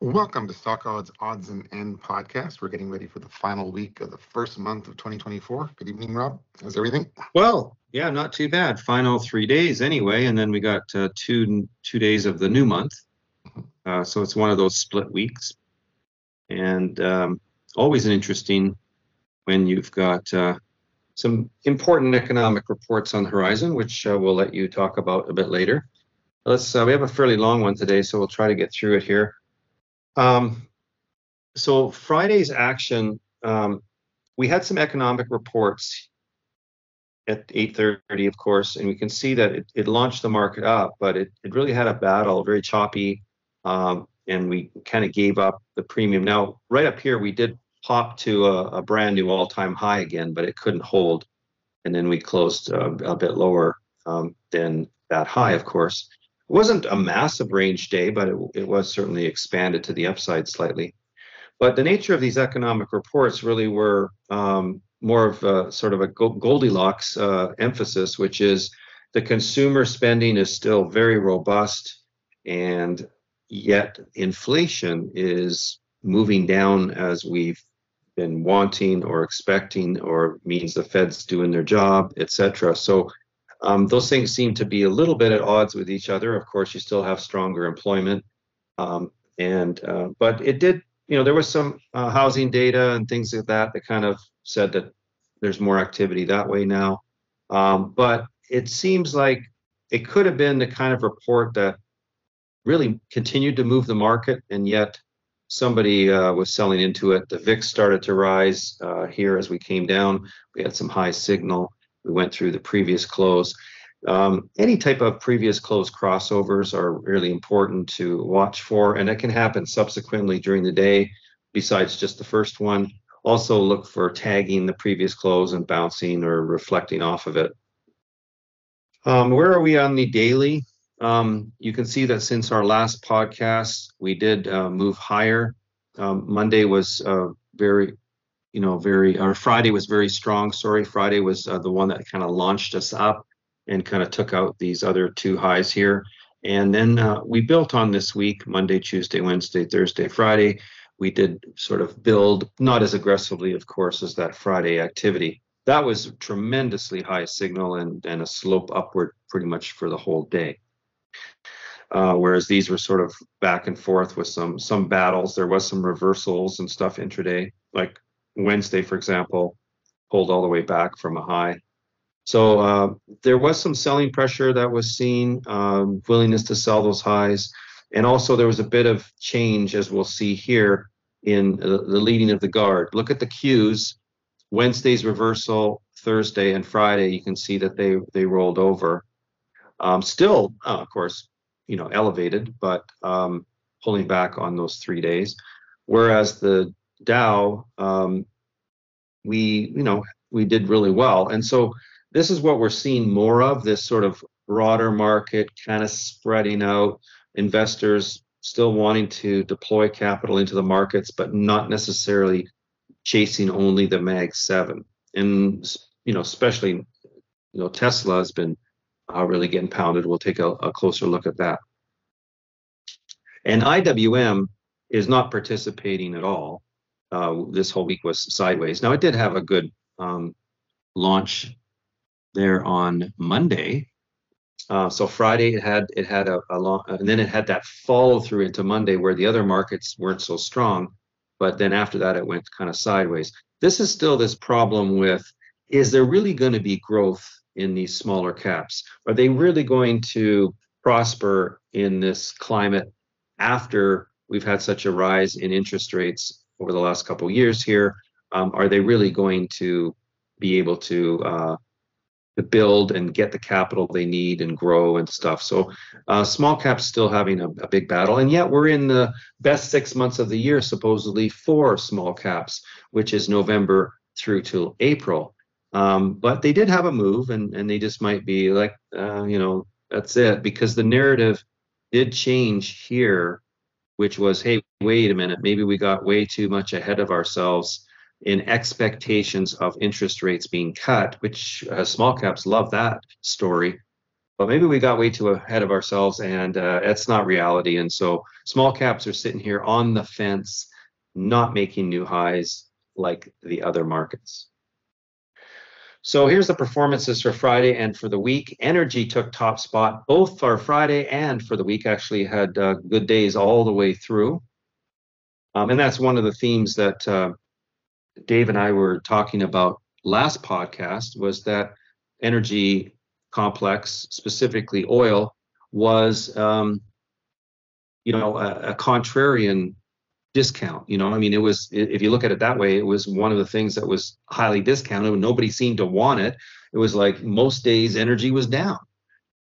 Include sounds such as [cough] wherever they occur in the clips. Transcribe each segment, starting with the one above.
Welcome to Stock Odds Odds and End podcast. We're getting ready for the final week of the first month of 2024. Good evening, Rob. How's everything? Well, yeah, not too bad. Final three days anyway, and then we got uh, two two days of the new month. Mm-hmm. Uh, so it's one of those split weeks, and um, always an interesting when you've got uh, some important economic reports on the horizon, which uh, we'll let you talk about a bit later. Let's. Uh, we have a fairly long one today, so we'll try to get through it here. Um, so Friday's action, um, we had some economic reports at 8:30, of course, and we can see that it, it launched the market up, but it, it really had a battle, very choppy, um, and we kind of gave up the premium. Now, right up here, we did pop to a, a brand new all-time high again, but it couldn't hold, and then we closed uh, a bit lower um, than that high, of course. It wasn't a massive range day, but it, it was certainly expanded to the upside slightly. But the nature of these economic reports really were um, more of a sort of a Goldilocks uh, emphasis, which is the consumer spending is still very robust, and yet inflation is moving down as we've been wanting or expecting, or means the Fed's doing their job, et cetera. So um, those things seem to be a little bit at odds with each other. Of course, you still have stronger employment, um, and uh, but it did. You know, there was some uh, housing data and things like that that kind of said that there's more activity that way now. Um, but it seems like it could have been the kind of report that really continued to move the market, and yet somebody uh, was selling into it. The VIX started to rise uh, here as we came down. We had some high signal. We went through the previous close. Um, any type of previous close crossovers are really important to watch for, and it can happen subsequently during the day, besides just the first one. Also, look for tagging the previous close and bouncing or reflecting off of it. Um, where are we on the daily? Um, you can see that since our last podcast, we did uh, move higher. Um, Monday was uh, very you know, very, or Friday was very strong. Sorry, Friday was uh, the one that kind of launched us up and kind of took out these other two highs here. And then uh, we built on this week Monday, Tuesday, Wednesday, Thursday, Friday. We did sort of build, not as aggressively, of course, as that Friday activity. That was tremendously high signal and, and a slope upward pretty much for the whole day. Uh, whereas these were sort of back and forth with some some battles. There was some reversals and stuff intraday, like Wednesday, for example, pulled all the way back from a high. So uh, there was some selling pressure that was seen, um, willingness to sell those highs. And also there was a bit of change, as we'll see here, in the, leading of the guard. Look at the Qs. Wednesday's reversal, Thursday and Friday, you can see that they, they rolled over. Um, still, uh, of course, you know, elevated, but um, pulling back on those three days. Whereas the Dow, um, we you know we did really well, and so this is what we're seeing more of this sort of broader market kind of spreading out, investors still wanting to deploy capital into the markets, but not necessarily chasing only the Mag Seven, and you know especially you know Tesla has been uh, really getting pounded. We'll take a, a closer look at that. And IWM is not participating at all uh, this whole week was sideways. Now it did have a good um, launch there on Monday. Uh, so Friday it had it had a, a long, and then it had that follow through into Monday where the other markets weren't so strong, but then after that it went kind of sideways. This is still this problem with is there really going to be growth in these smaller caps? Are they really going to prosper in this climate after we've had such a rise in interest rates over the last couple years here. Um, are they really going to be able to uh, to build and get the capital they need and grow and stuff? So uh, small caps still having a, a, big battle, and yet we're in the best six months of the year supposedly for small caps, which is November through till April. Um, but they did have a move, and and they just might be like, uh, you know, that's it because the narrative did change here which was, hey, wait a minute, maybe we got way too much ahead of ourselves in expectations of interest rates being cut, which uh, small caps love that story. but maybe we got way too ahead of ourselves and uh, that's not reality. And so small caps are sitting here on the fence, not making new highs like the other markets. So here's the performances for Friday and for the week. Energy took top spot both for Friday and for the week. Actually had uh, good days all the way through, um, and that's one of the themes that uh, Dave and I were talking about last podcast. Was that energy complex, specifically oil, was um, you know a, a contrarian discount. You know, I mean, it was if you look at it that way, it was one of the things that was highly discounted. Nobody seemed to want it. It was like most days energy was down,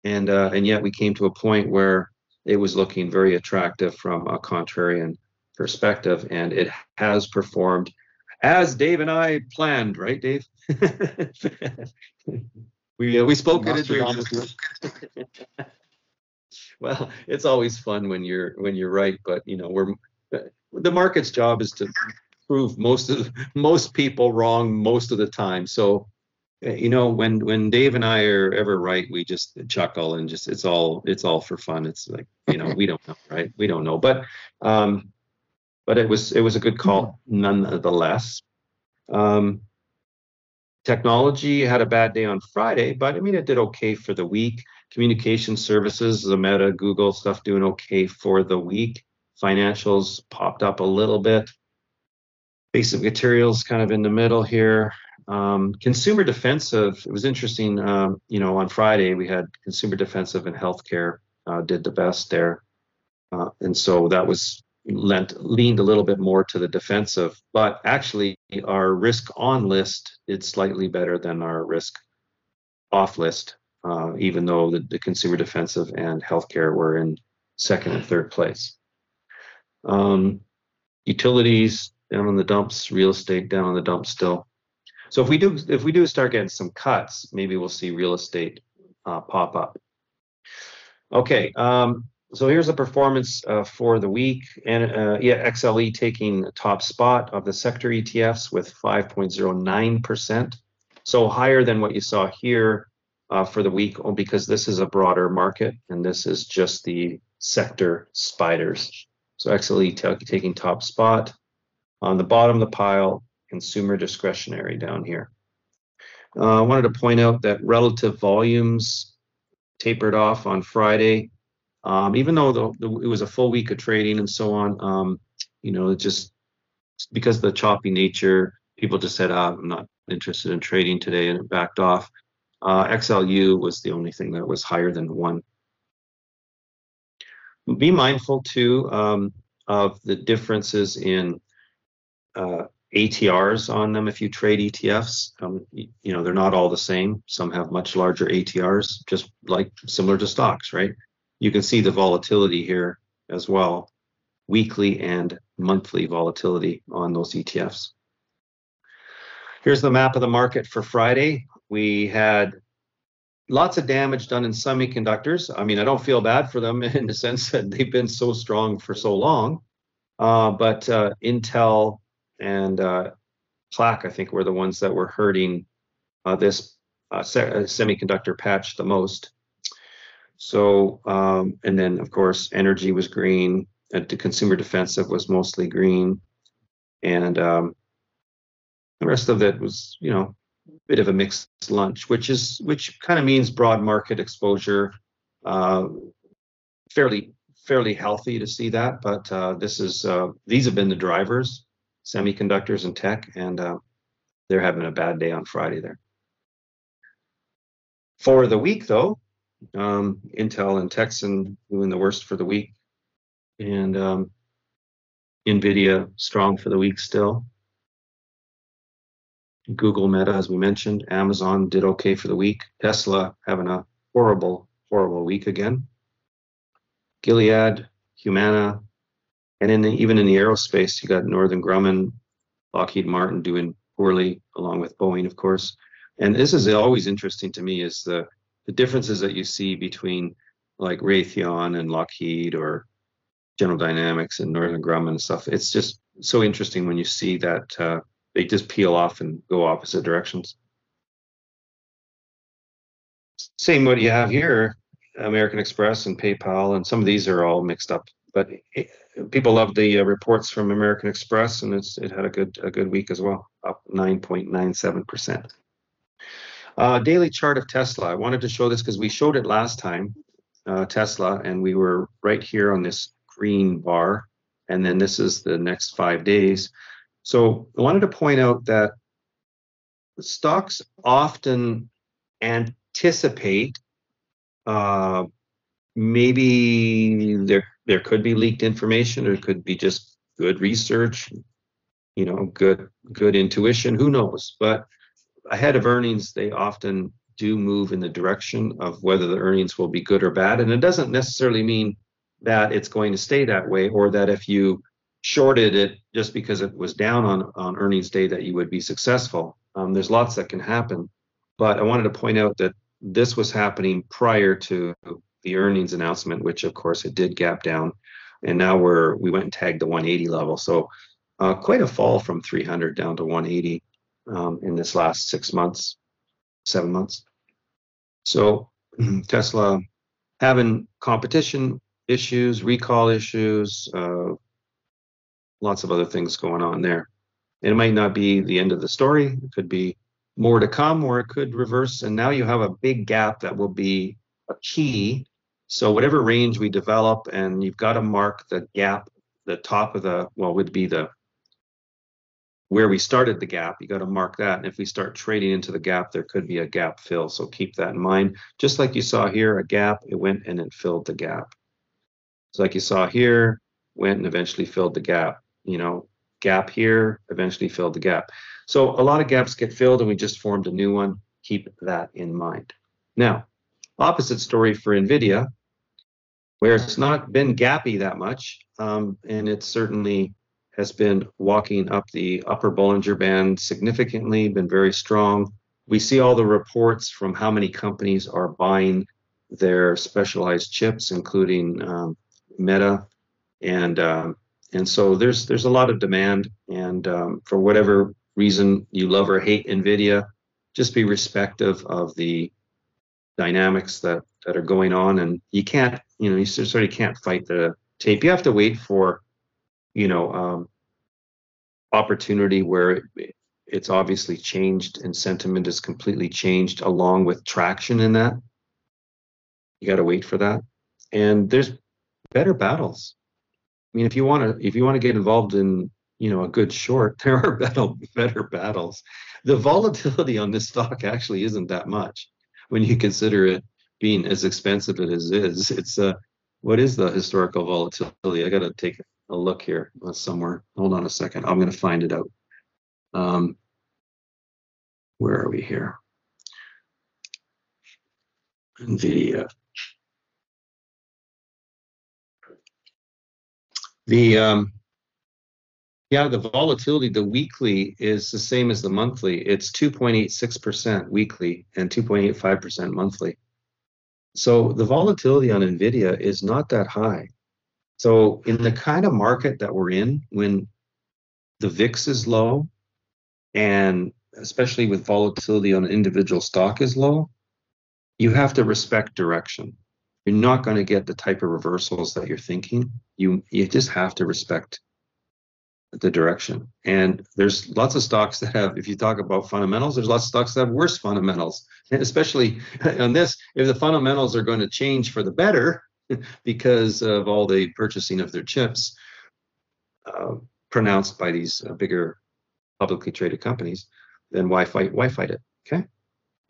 and uh, and yet we came to a point where it was looking very attractive from a contrarian perspective, and it has performed as Dave and I planned, right, Dave? [laughs] we uh, we spoke it. [laughs] well, it's always fun when you're when you're right, but you know we're the market's job is to prove most of most people wrong most of the time. So, you know, when when Dave and I are ever right, we just chuckle and just it's all it's all for fun. It's like you know we don't know, right? We don't know, but um, but it was it was a good call nonetheless. Um, technology had a bad day on Friday, but I mean it did okay for the week. Communication services, the Meta, Google stuff doing okay for the week. Financials popped up a little bit. Basic materials kind of in the middle here. Um, consumer defensive, it was interesting. Um, you know, on Friday we had consumer defensive and healthcare uh, did the best there. Uh, and so that was lent, leaned a little bit more to the defensive. But actually, our risk on list did slightly better than our risk off list, uh, even though the, the consumer defensive and healthcare were in second and third place. Um, utilities down on the dumps, real estate down on the dumps still. So if we do if we do start getting some cuts, maybe we'll see real estate uh, pop up. Okay, um, so here's the performance uh, for the week, and uh, yeah, XLE taking top spot of the sector ETFs with 5.09 percent, so higher than what you saw here uh, for the week, because this is a broader market and this is just the sector spiders. So XLE t- taking top spot. On the bottom of the pile, consumer discretionary down here. Uh, I wanted to point out that relative volumes tapered off on Friday. Um, even though the, the, it was a full week of trading and so on, um, you know, just because of the choppy nature, people just said, ah, I'm not interested in trading today and it backed off. Uh, XLU was the only thing that was higher than one be mindful too um, of the differences in uh, ATRs on them if you trade ETFs. Um, you, you know, they're not all the same. Some have much larger ATRs, just like similar to stocks, right? You can see the volatility here as well, weekly and monthly volatility on those ETFs. Here's the map of the market for Friday. We had lots of damage done in semiconductors. I mean, I don't feel bad for them [laughs] in the sense that they've been so strong for so long. Uh, but uh, Intel and uh, Plaque, I think, were the ones that were hurting uh, this uh, se- uh, semiconductor patch the most. So, um, and then of course, energy was green. the consumer defensive was mostly green, and um, the rest of it was, you know, bit of a mixed lunch, which is which kind of means broad market exposure. Uh, fairly fairly healthy to see that, but uh, this is uh, these have been the drivers, semiconductors and tech, and uh, they're having a bad day on Friday there. For the week though, um, Intel and Texan doing the worst for the week, and um, Nvidia strong for the week still. Google, Meta, as we mentioned. Amazon did okay for the week. Tesla having a horrible, horrible week again. Gilead, Humana, and in the, even in the aerospace, you got Northrop Grumman, Lockheed Martin doing poorly, along with Boeing, of course. And this is always interesting to me is the the differences that you see between like Raytheon and Lockheed or General Dynamics and Northrop Grumman and stuff. It's just so interesting when you see that uh, they just peel off and go opposite directions. same what you have here, American Express and PayPal, and some of these are all mixed up. But it, people love the uh, reports from American Express, and it's it had a good a good week as well, up 9.97 percent. Uh, daily chart of Tesla. I wanted to show this because we showed it last time, uh, Tesla, and we were right here on this green bar, and then this is the next five days. So I wanted to point out that stocks often anticipate uh, maybe there there could be leaked information or it could be just good research you know good good intuition who knows? But ahead of earnings they often do move in the direction of whether the earnings will be good or bad and it doesn't necessarily mean that it's going to stay that way or that if you shorted it just because it was down on on earnings day that you would be successful um, there's lots that can happen but i wanted to point out that this was happening prior to the earnings announcement, which of course it did gap down, and now we're we went and tagged the 180 level. So uh, quite a fall from 300 down to 180 um, in this last six months, seven months. So [clears throat] Tesla having competition issues, recall issues, uh, lots of other things going on there. And it might not be the end of the story. It could be more to come, or it could reverse. And now you have a big gap that will be a key so whatever range we develop, and you've got to mark the gap, the top of the, well, would be the, where we started the gap, you got to mark that. And if we start trading into the gap, there could be a gap fill. So keep that in mind. Just like you saw here, a gap, it went and it filled the gap. So like you saw here, went and eventually filled the gap. You know, gap here, eventually filled the gap. So a lot of gaps get filled and we just formed a new one. Keep that in mind. Now, opposite story for NVIDIA where it's not been gappy that much, um, and it certainly has been walking up the upper Bollinger Band significantly, been very strong. We see all the reports from how many companies are buying their specialized chips, including um, Meta, and um, and so there's there's a lot of demand. And um, for whatever reason you love or hate Nvidia, just be respective of the dynamics that that are going on, and you can't, you know, you sort of can't fight the tape. You have to wait for, you know, um, opportunity where it, it's obviously changed and sentiment is completely changed along with traction in that. You got to wait for that, and there's better battles. I mean, if you want to, if you want to get involved in, you know, a good short, [laughs] there are better, better battles. The volatility on this stock actually isn't that much when you consider it being as expensive as it is. It's uh, what is the historical volatility? I got to take a look here uh, somewhere. Hold on a second. I'm going to find it out. Um, where are we here? NVIDIA. The um, yeah, the volatility, the weekly is the same as the monthly. It's 2.86% weekly and 2.85% monthly. So the volatility on NVIDIA is not that high. So in the kind of market that we're in, when the VIX is low, and especially with volatility on individual stock is low, you have to respect direction. You're not going to get the type of reversals that you're thinking. You you just have to respect the direction. And there's lots of stocks that have, if you talk about fundamentals, there's lots of stocks that have worse fundamentals. And especially [laughs] on this, if the fundamentals are going to change for the better [laughs] because of all the purchasing of their chips uh, pronounced by these uh, bigger publicly traded companies, then why fight? Why fight it? Okay,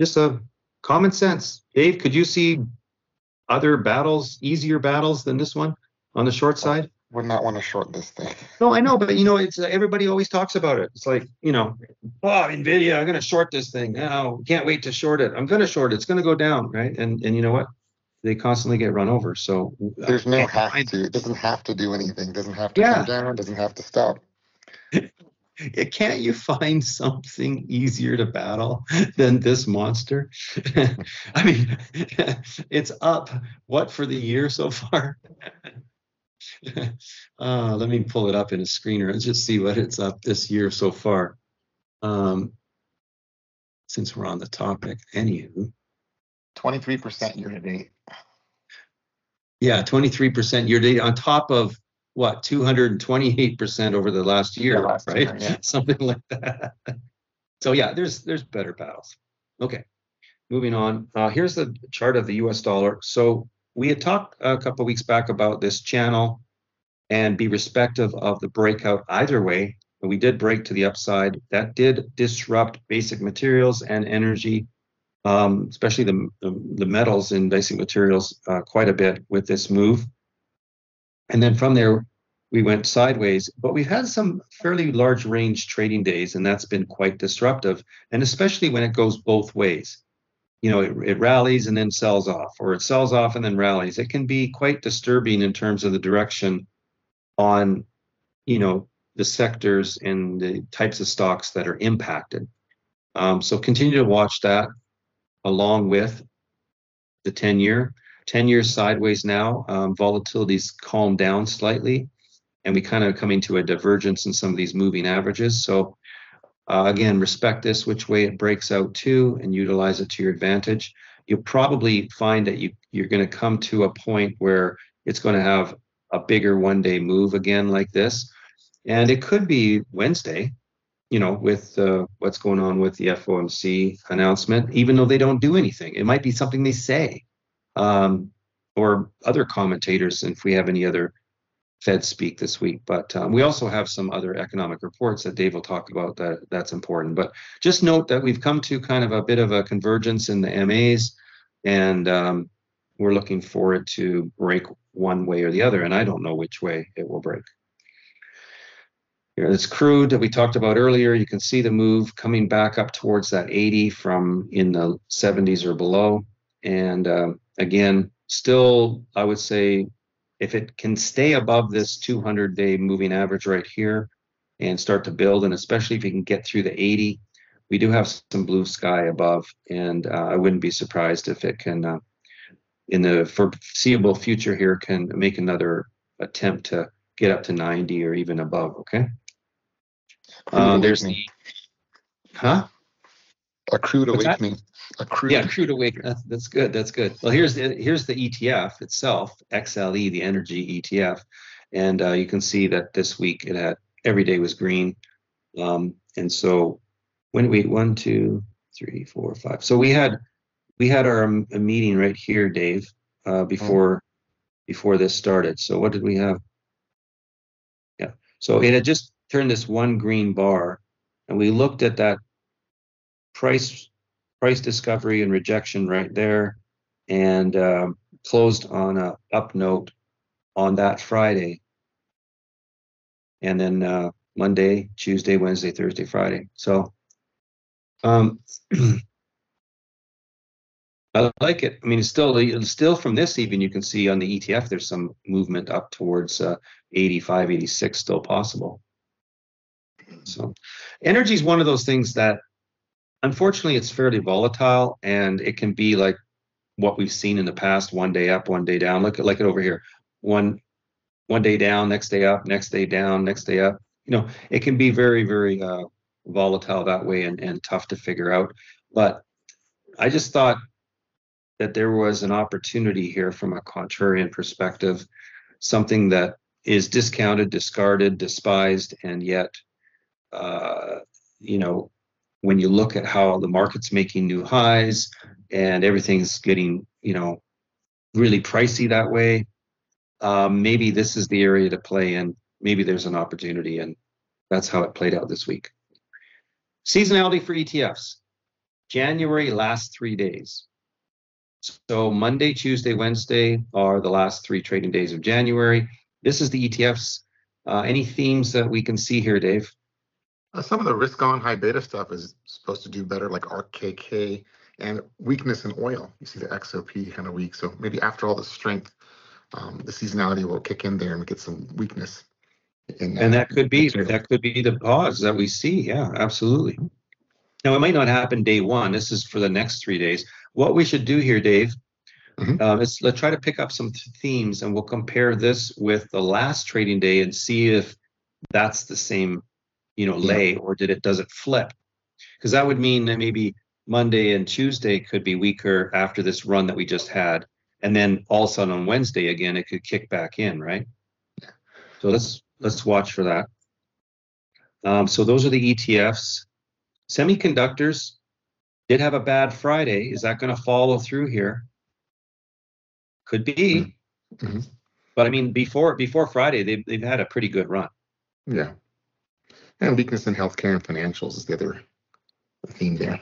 just a common sense. Dave, could you see other battles, easier battles than this one on the short side? would not want to short this thing. [laughs] No, I know, but you know, it's uh, everybody always talks about it. It's like, you know, oh, Nvidia, I'm going to short this thing. Now, can't wait to short it. I'm going to short it. It's going to go down, right? And and you know what? They constantly get run over. So uh, there's no have to. It doesn't have to do anything. It doesn't have to yeah. come down. It doesn't have to stop. [laughs] can't you find something easier to battle than this monster? [laughs] I mean, [laughs] it's up what for the year so far? uh, let me pull it up in a screener and just see what it's up this year so far. Um, since we're on the topic, anywho. Twenty-three percent year to date. Yeah, 23% year to date on top of what, 228% over the last year, Yeah, last right? year, yeah. [laughs] Something like that. So yeah, there's there's better battles. Okay, moving on. Uh, here's the chart of the U.S. dollar. So we had talked a couple weeks back about this channel and be respective of the breakout either way. And we did break to the upside. That did disrupt basic materials and energy um, especially the, the, the metals in basic materials uh, quite a bit with this move. And then from there, we went sideways, but we've had some fairly large range trading days, and that's been quite disruptive. And especially when it goes both ways, you know, it, it rallies and then sells off, or it sells off and then rallies. It can be quite disturbing in terms of the direction on, you know, the sectors and the types of stocks that are impacted. Um, so continue to watch that along with the 10 year. 10 years sideways now. Um, volatility's calmed down slightly, and we kind of coming to a divergence in some of these moving averages. So, uh, again, respect this which way it breaks out to and utilize it to your advantage. You'll probably find that you, you're going to come to a point where it's going to have a bigger one day move again like this. And it could be Wednesday, you know, with uh, what's going on with the FOMC announcement, even though they don't do anything. It might be something they say, um, or other commentators, if we have any other Fed speak this week. But um, we also have some other economic reports that Dave will talk about that that's important. But just note that we've come to kind of a bit of a convergence in the MAs, and um, we're looking for it to break one way or the other. And I don't know which way it will break. This crude that we talked about earlier, you can see the move coming back up towards that 80 from in the 70s or below. And um, again, still, I would say if it can stay above this 200 day moving average right here and start to build, and especially if you can get through the 80, we do have some blue sky above. And uh, I wouldn't be surprised if it can, uh, in the foreseeable future here, can make another attempt to get up to 90 or even above. Okay. Uh, there's the, huh? A crude What's that? awakening. A crude. Yeah, crude awakening. That's, good. That's good. Well, here's the here's the ETF itself, XLE, the energy ETF, and uh, you can see that this week it had every day was green, um, and so when we one, two, three, four, five. So we had we had our um, a meeting right here, Dave, uh, before before this started. So what did we have? Yeah. So it had just turned this one green bar, and we looked at that price price discovery and rejection right there, and um, closed on a up note on that Friday, and then uh, Monday, Tuesday, Wednesday, Thursday, Friday. So. Um, [clears throat] I like it. I mean, it's still it's still from this even you can see on the ETF there's some movement up towards uh, 85, 86 still possible. So, energy is one of those things that, unfortunately, it's fairly volatile, and it can be like what we've seen in the past: one day up, one day down. Look at like it over here, one one day down, next day up, next day down, next day up. You know, it can be very, very uh, volatile that way, and and tough to figure out. But I just thought that there was an opportunity here from a contrarian perspective, something that is discounted, discarded, despised, and yet uh, you know, when you look at how the market's making new highs and everything's getting, you know, really pricey that way, um, maybe this is the area to play in. Maybe there's an opportunity, and that's how it played out this week. Seasonality for ETFs. January last three days. So Monday, Tuesday, Wednesday are the last three trading days of January. This is the ETFs. Uh, any themes that we can see here, Dave? Uh, some of the risk on high beta stuff is supposed to do better, like ARKK and weakness in oil. You see the XOP kind of weak. So maybe after all the strength, um, the seasonality will kick in there and get some weakness. In, and uh, that could be material. that could be the pause that we see. Yeah, absolutely. Now it might not happen day one. This is for the next three days. What we should do here, Dave, Mhm. uh, is let's try to pick up some th- themes, and we'll compare this with the last trading day and see if that's the same, you know, lay or did it does it flip? Because that would mean that maybe Monday and Tuesday could be weaker after this run that we just had. And then all of a sudden on Wednesday again, it could kick back in, right? So let's let's watch for that. Um, so those are the ETFs. Semiconductors did have a bad Friday. Is that going to follow through here? Could be. Mm-hmm. But I mean, before before Friday, they've they've had a pretty good run. Yeah. And weakness in healthcare and financials is the other theme there.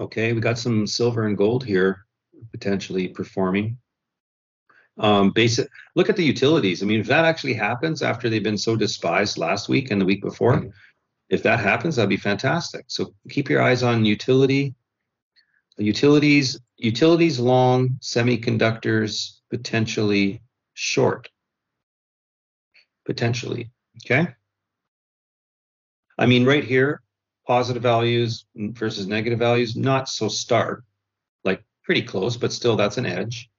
Okay, we got some silver and gold here potentially performing. Um, basic. Look at the utilities. I mean, if that actually happens after they've been so despised last week and the week before, mm-hmm. if that happens, that'd be fantastic. So keep your eyes on utility, utilities, utilities long, semiconductors potentially short. Potentially. Okay. I mean, right here, positive values versus negative values, not so stark, like pretty close, but still that's an edge.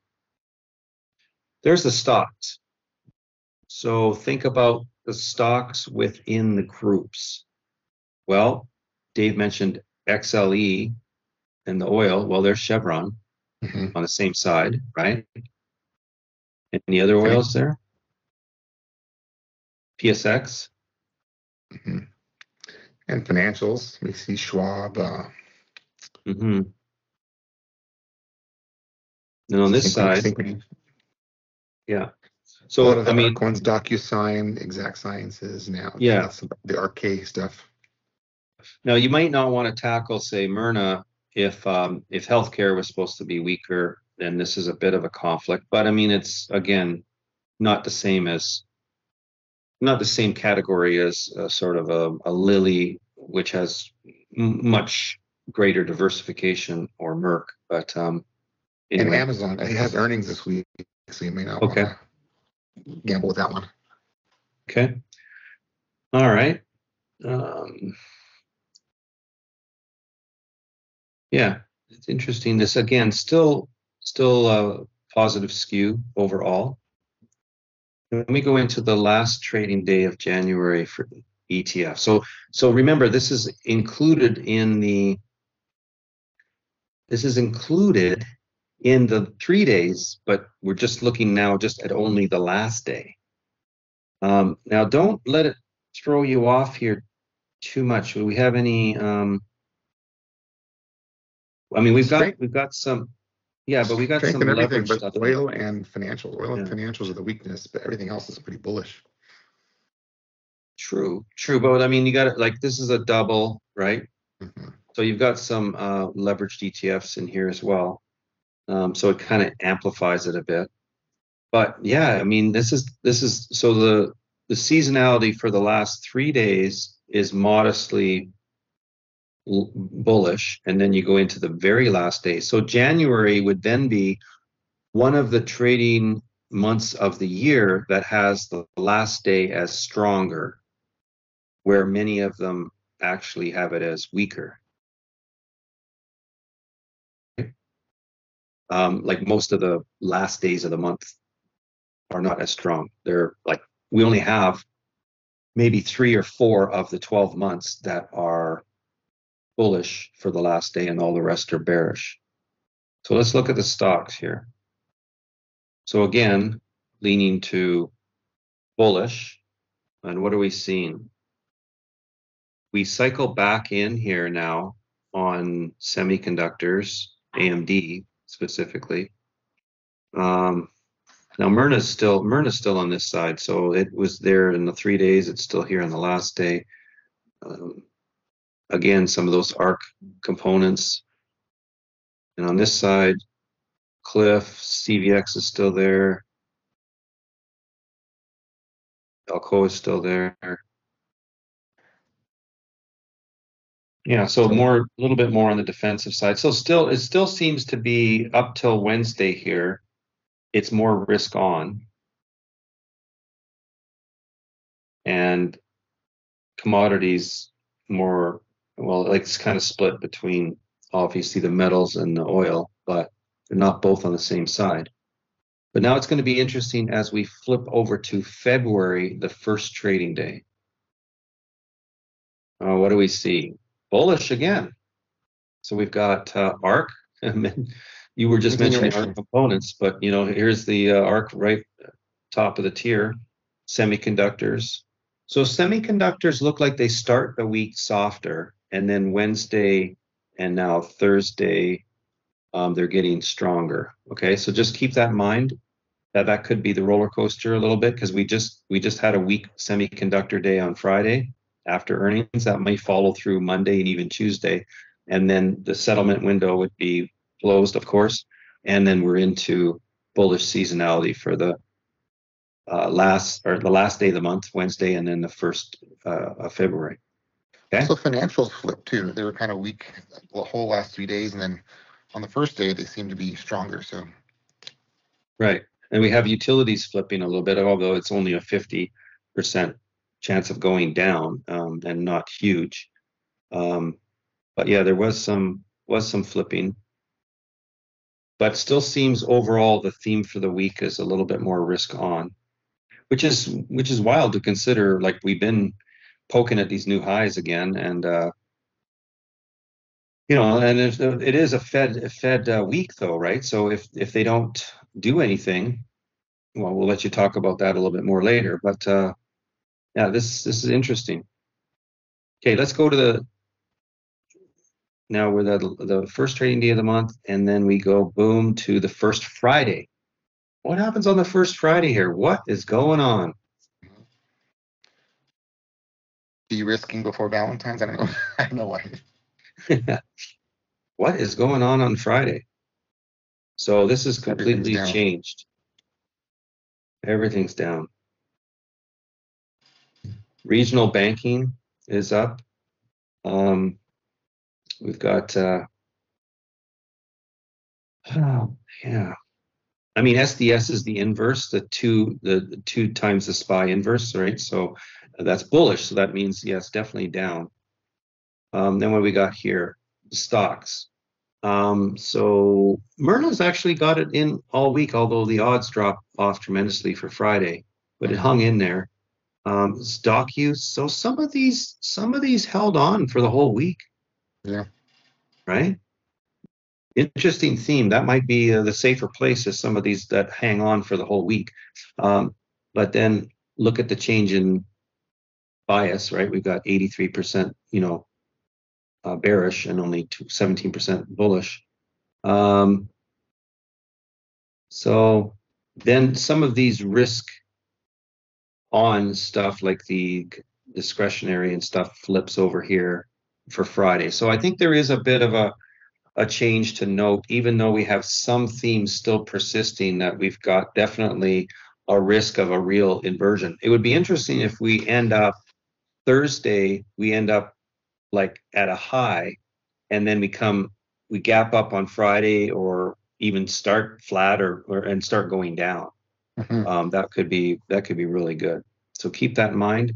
There's the stocks. So think about the stocks within the groups. Well, Dave mentioned XLE and the oil. Well, there's Chevron mm-hmm. on the same side, right? Any other oils there? PSX. Mm-hmm. And financials, we see Schwab. Uh, mm-hmm. And on this side, yeah. So I mean, ones DocuSign, Exact Sciences now. Yeah, the ARK stuff. Now you might not want to tackle, say, Myrna if um, if healthcare was supposed to be weaker. Then this is a bit of a conflict, but I mean, it's again not the same as not the same category as sort of a, a Lilly, which has m- much greater diversification, or Merck. But um, anyway. and Amazon, it has earnings this week, so you may not okay. gamble with that one. Okay. All right. Um, yeah, it's interesting. This again, still, still a positive skew overall. Let me go into the last trading day of January for ETF. So, so remember, this is included in the. This is included in the three days, but we're just looking now just at only the last day. Um, now, don't let it throw you off here too much. Do we have any? Um, I mean, we've got we've got some yeah, but we got Strength some and everything, leverage but stuff. oil and financials. Oil and Yeah. financials are the weakness, but everything else is pretty bullish. True, true. But I mean, you got it like this is a double, right? Mhm. So you've got some uh, leveraged ETFs in here as well. Um, so it kind of amplifies it a bit. But yeah, I mean, this is this is so the the seasonality for the last three days is modestly bullish, and then you go into the very last day. So January would then be one of the trading months of the year that has the last day as stronger, where many of them actually have it as weaker. Um, like most of the last days of the month are not as strong. They're like we only have maybe three or four of the 12 months that are bullish for the last day and all the rest are bearish. So let's look at the stocks here. So again, leaning to bullish. And what are we seeing? We cycle back in here now on semiconductors, AMD specifically. Um, now Myrna's still Myrna's still on this side, so it was there in the three days. It's still here on the last day. Um, again, some of those ARK components. And on this side, Cliff, CVX is still there. Alcoa is still there. Yeah, so more, a little bit more on the defensive side. So still, it still seems to be up till Wednesday here. It's more risk on. And commodities more well, like it's kind of split between obviously the metals and the oil, but they're not both on the same side. But now it's going to be interesting as we flip over to February, the first trading day. Uh, what do we see? bullish again. So we've got uh, ARK. [laughs] you were just mentioning ARK components, but you know, here's the uh, ARC right top of the tier, semiconductors. So semiconductors look like they start the week softer, and then Wednesday and now Thursday, um, they're getting stronger. Okay, so just keep that in mind that that could be the roller coaster a little bit because we just we just had a weak semiconductor day on Friday after earnings that may follow through Monday and even Tuesday, and then the settlement window would be closed, of course, and then we're into bullish seasonality for the uh, last or the last day of the month, Wednesday, and then the first uh, of February. Okay. So financials flipped too. They were kind of weak the whole last three days, and then on the first day they seemed to be stronger. So. Right, and we have utilities flipping a little bit, although it's only a fifty percent chance of going down um, and not huge. Um, but yeah, there was some was some flipping, but still seems overall the theme for the week is a little bit more risk on which is which is wild to consider. Like we've been poking at these new highs again, and uh, you know, and it is a Fed a Fed uh, week though, right? So if if they don't do anything, well, we'll let you talk about that a little bit more later. But uh, yeah, this this is interesting. Okay, let's go to the now we're the the first trading day of the month, and then we go boom to the first Friday what happens on the first Friday here? What is going on? De-risking before Valentine's? I don't know. [laughs] I don't know why. what is going on on Friday? So this is completely Everything's changed. Everything's down. Regional banking is up. Um, we've got, uh, oh, yeah, I mean, SDS is the inverse, the two, the, the two times the SPY inverse, right? So that's bullish. So that means yes, definitely down. Um, then what we got here, stocks. Um, so Myrna's actually got it in all week, although the odds dropped off tremendously for Friday, but it hung in there. Um, stock use. So some of these, some of these held on for the whole week. Yeah. Right interesting theme. That might be uh, the safer place as some of these that hang on for the whole week. Um, but then look at the change in bias, right? We've got 83%, you know, uh, bearish and only 17% bullish. Um, so then some of these risk on stuff like the discretionary and stuff flips over here for Friday. So I think there is a bit of a a change to note, even though we have some themes still persisting, that we've got definitely a risk of a real inversion. It would be interesting if we end up Thursday, we end up like at a high, and then we come, we gap up on Friday or even start flat or, or and start going down. Mm-hmm. Um, that could be that could be really good. So keep that in mind.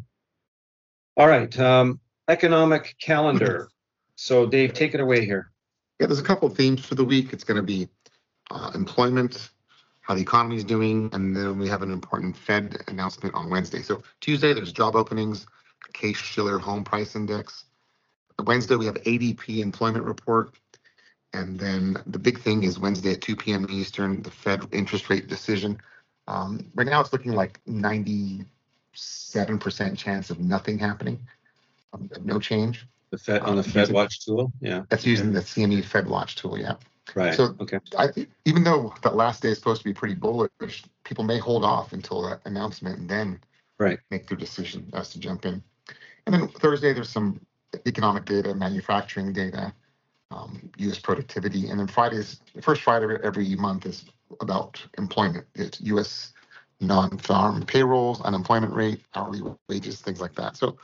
All right, um, economic calendar. So Dave, take it away here. Yeah, there's a couple of themes for the week. It's going to be uh, employment, how the economy is doing, and then we have an important Fed announcement on Wednesday. So Tuesday, there's job openings, Case-Shiller Home Price Index. Wednesday, we have ADP employment report. And then the big thing is Wednesday at 2 p.m. Eastern, the Fed interest rate decision. Um, right now, it's looking like 97% chance of nothing happening, um, no change. The Fed on the uh, Fed Watch tool, yeah. That's using the CME Fed Watch tool, yeah. Right. So okay. I even though that last day is supposed to be pretty bullish, people may hold off until that announcement and then right make their decision as to jump in. And then Thursday there's some economic data, manufacturing data, um, U.S. productivity, and then Fridays, the first Friday of every month is about employment. It's U.S. non-farm payrolls, unemployment rate, hourly wages, things like that. So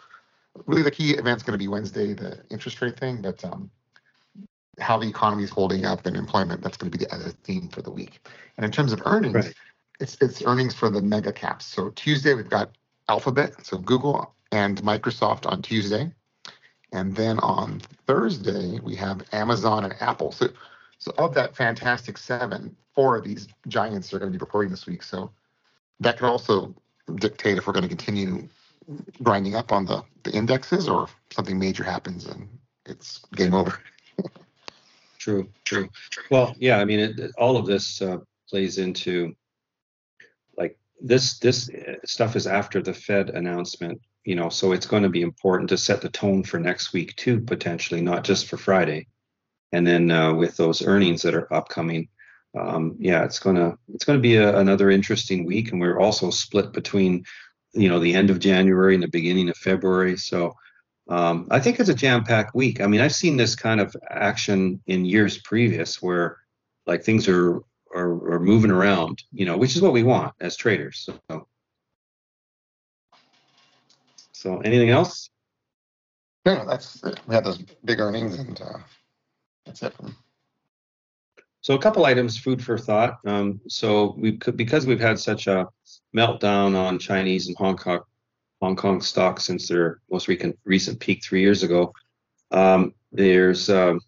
really the key event's going to be Wednesday, the interest rate thing, but um, how the economy is holding up and employment, that's going to be the other theme for the week. And in terms of earnings, right. it's, it's earnings for the mega caps. So Tuesday, we've got Alphabet, so Google and Microsoft on Tuesday. And then on Thursday, we have Amazon and Apple. So, so of that fantastic seven, four of these giants are going to be reporting this week. So that could also dictate if we're going to continue grinding up on the, the indexes or if something major happens and it's game over. [laughs] True, true. Well, yeah, I mean, it, all of this uh, plays into like this. This uh, stuff is after the Fed announcement, you know, so it's going to be important to set the tone for next week too, potentially, not just for Friday. And then uh, with those earnings that are upcoming, um, yeah, it's gonna it's gonna be a, another interesting week, and we're also split between, you know, the end of January and the beginning of February. So um, I think it's a jam-packed week. I mean, I've seen this kind of action in years previous, where like things are are, are moving around, you know, which is what we want as traders. So, so anything else? No, that's it. We had those big earnings, and uh, that's it. From So a couple items, food for thought. Um, so we could because we've had such a meltdown on Chinese and Hong Kong Hong Kong stocks since their most recent recent peak three years ago. Um, there's um,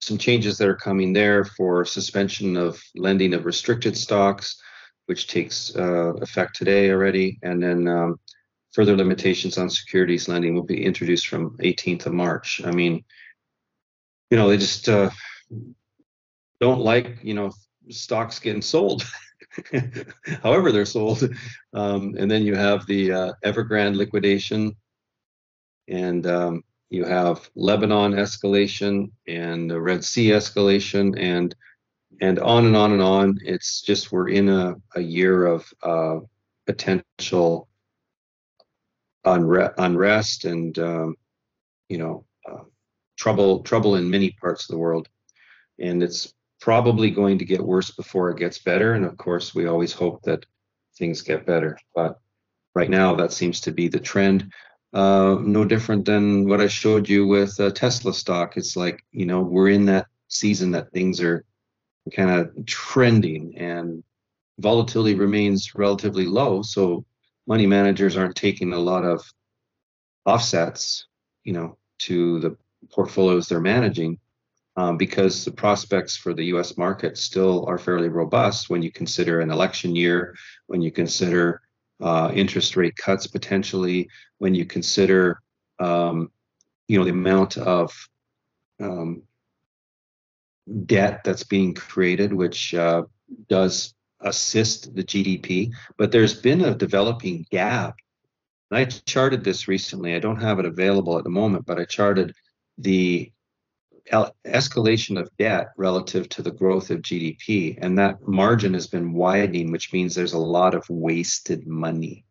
some changes that are coming there for suspension of lending of restricted stocks, which takes uh, effect today already, and then um, further limitations on securities lending will be introduced from 18th of March. I mean, you know, they just uh, don't like you know stocks getting sold. [laughs] however they're sold. Um, and then you have the uh, Evergrande liquidation, and um, you have Lebanon escalation and the Red Sea escalation, and and on and on and on. It's just we're in a, a year of uh, potential unre- unrest and um, you know uh, trouble trouble in many parts of the world, and it's probably going to get worse before it gets better. And of course, we always hope that things get better. But right now, that seems to be the trend. Uh, no different than what I showed you with uh, Tesla stock. It's like, you know, we're in that season that things are kind of trending and volatility remains relatively low. So money managers aren't taking a lot of offsets, you know, to the portfolios they're managing um, because the prospects for the US market still are fairly robust when you consider an election year, when you consider uh, interest rate cuts potentially, when you consider um, you know the amount of um, debt that's being created, which uh, does assist the GDP. But there's been a developing gap. And I charted this recently. I don't have it available at the moment, but I charted the escalation of debt relative to the growth of GDP. And that margin has been widening, which means there's a lot of wasted money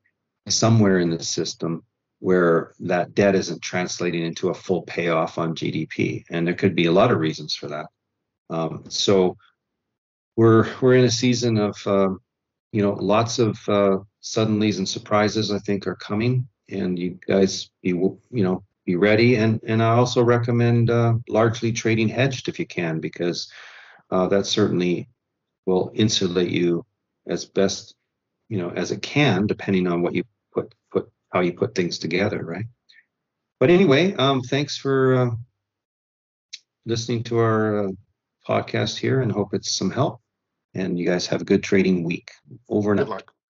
somewhere in the system where that debt isn't translating into a full payoff on GDP. And there could be a lot of reasons for that. Um, so we're we're in a season of uh, you know lots of uh, suddenlies and surprises. I think are coming, and you guys be you know be ready. And and I also recommend uh, largely trading hedged if you can, because uh, that certainly will insulate you as best you know as it can, depending on what you put put how you put things together, right? But anyway, um, thanks for uh, listening to our uh, podcast here, and hope it's some help. And you guys have a good trading week. Over and good out. luck.